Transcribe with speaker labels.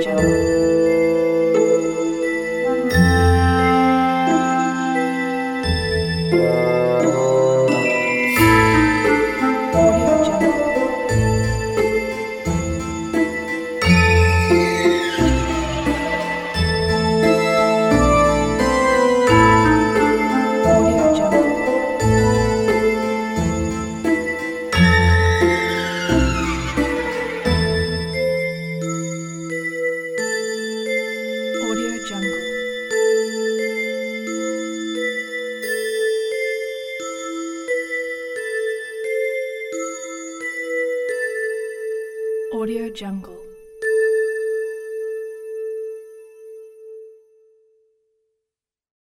Speaker 1: Jungle. Audio Jungle.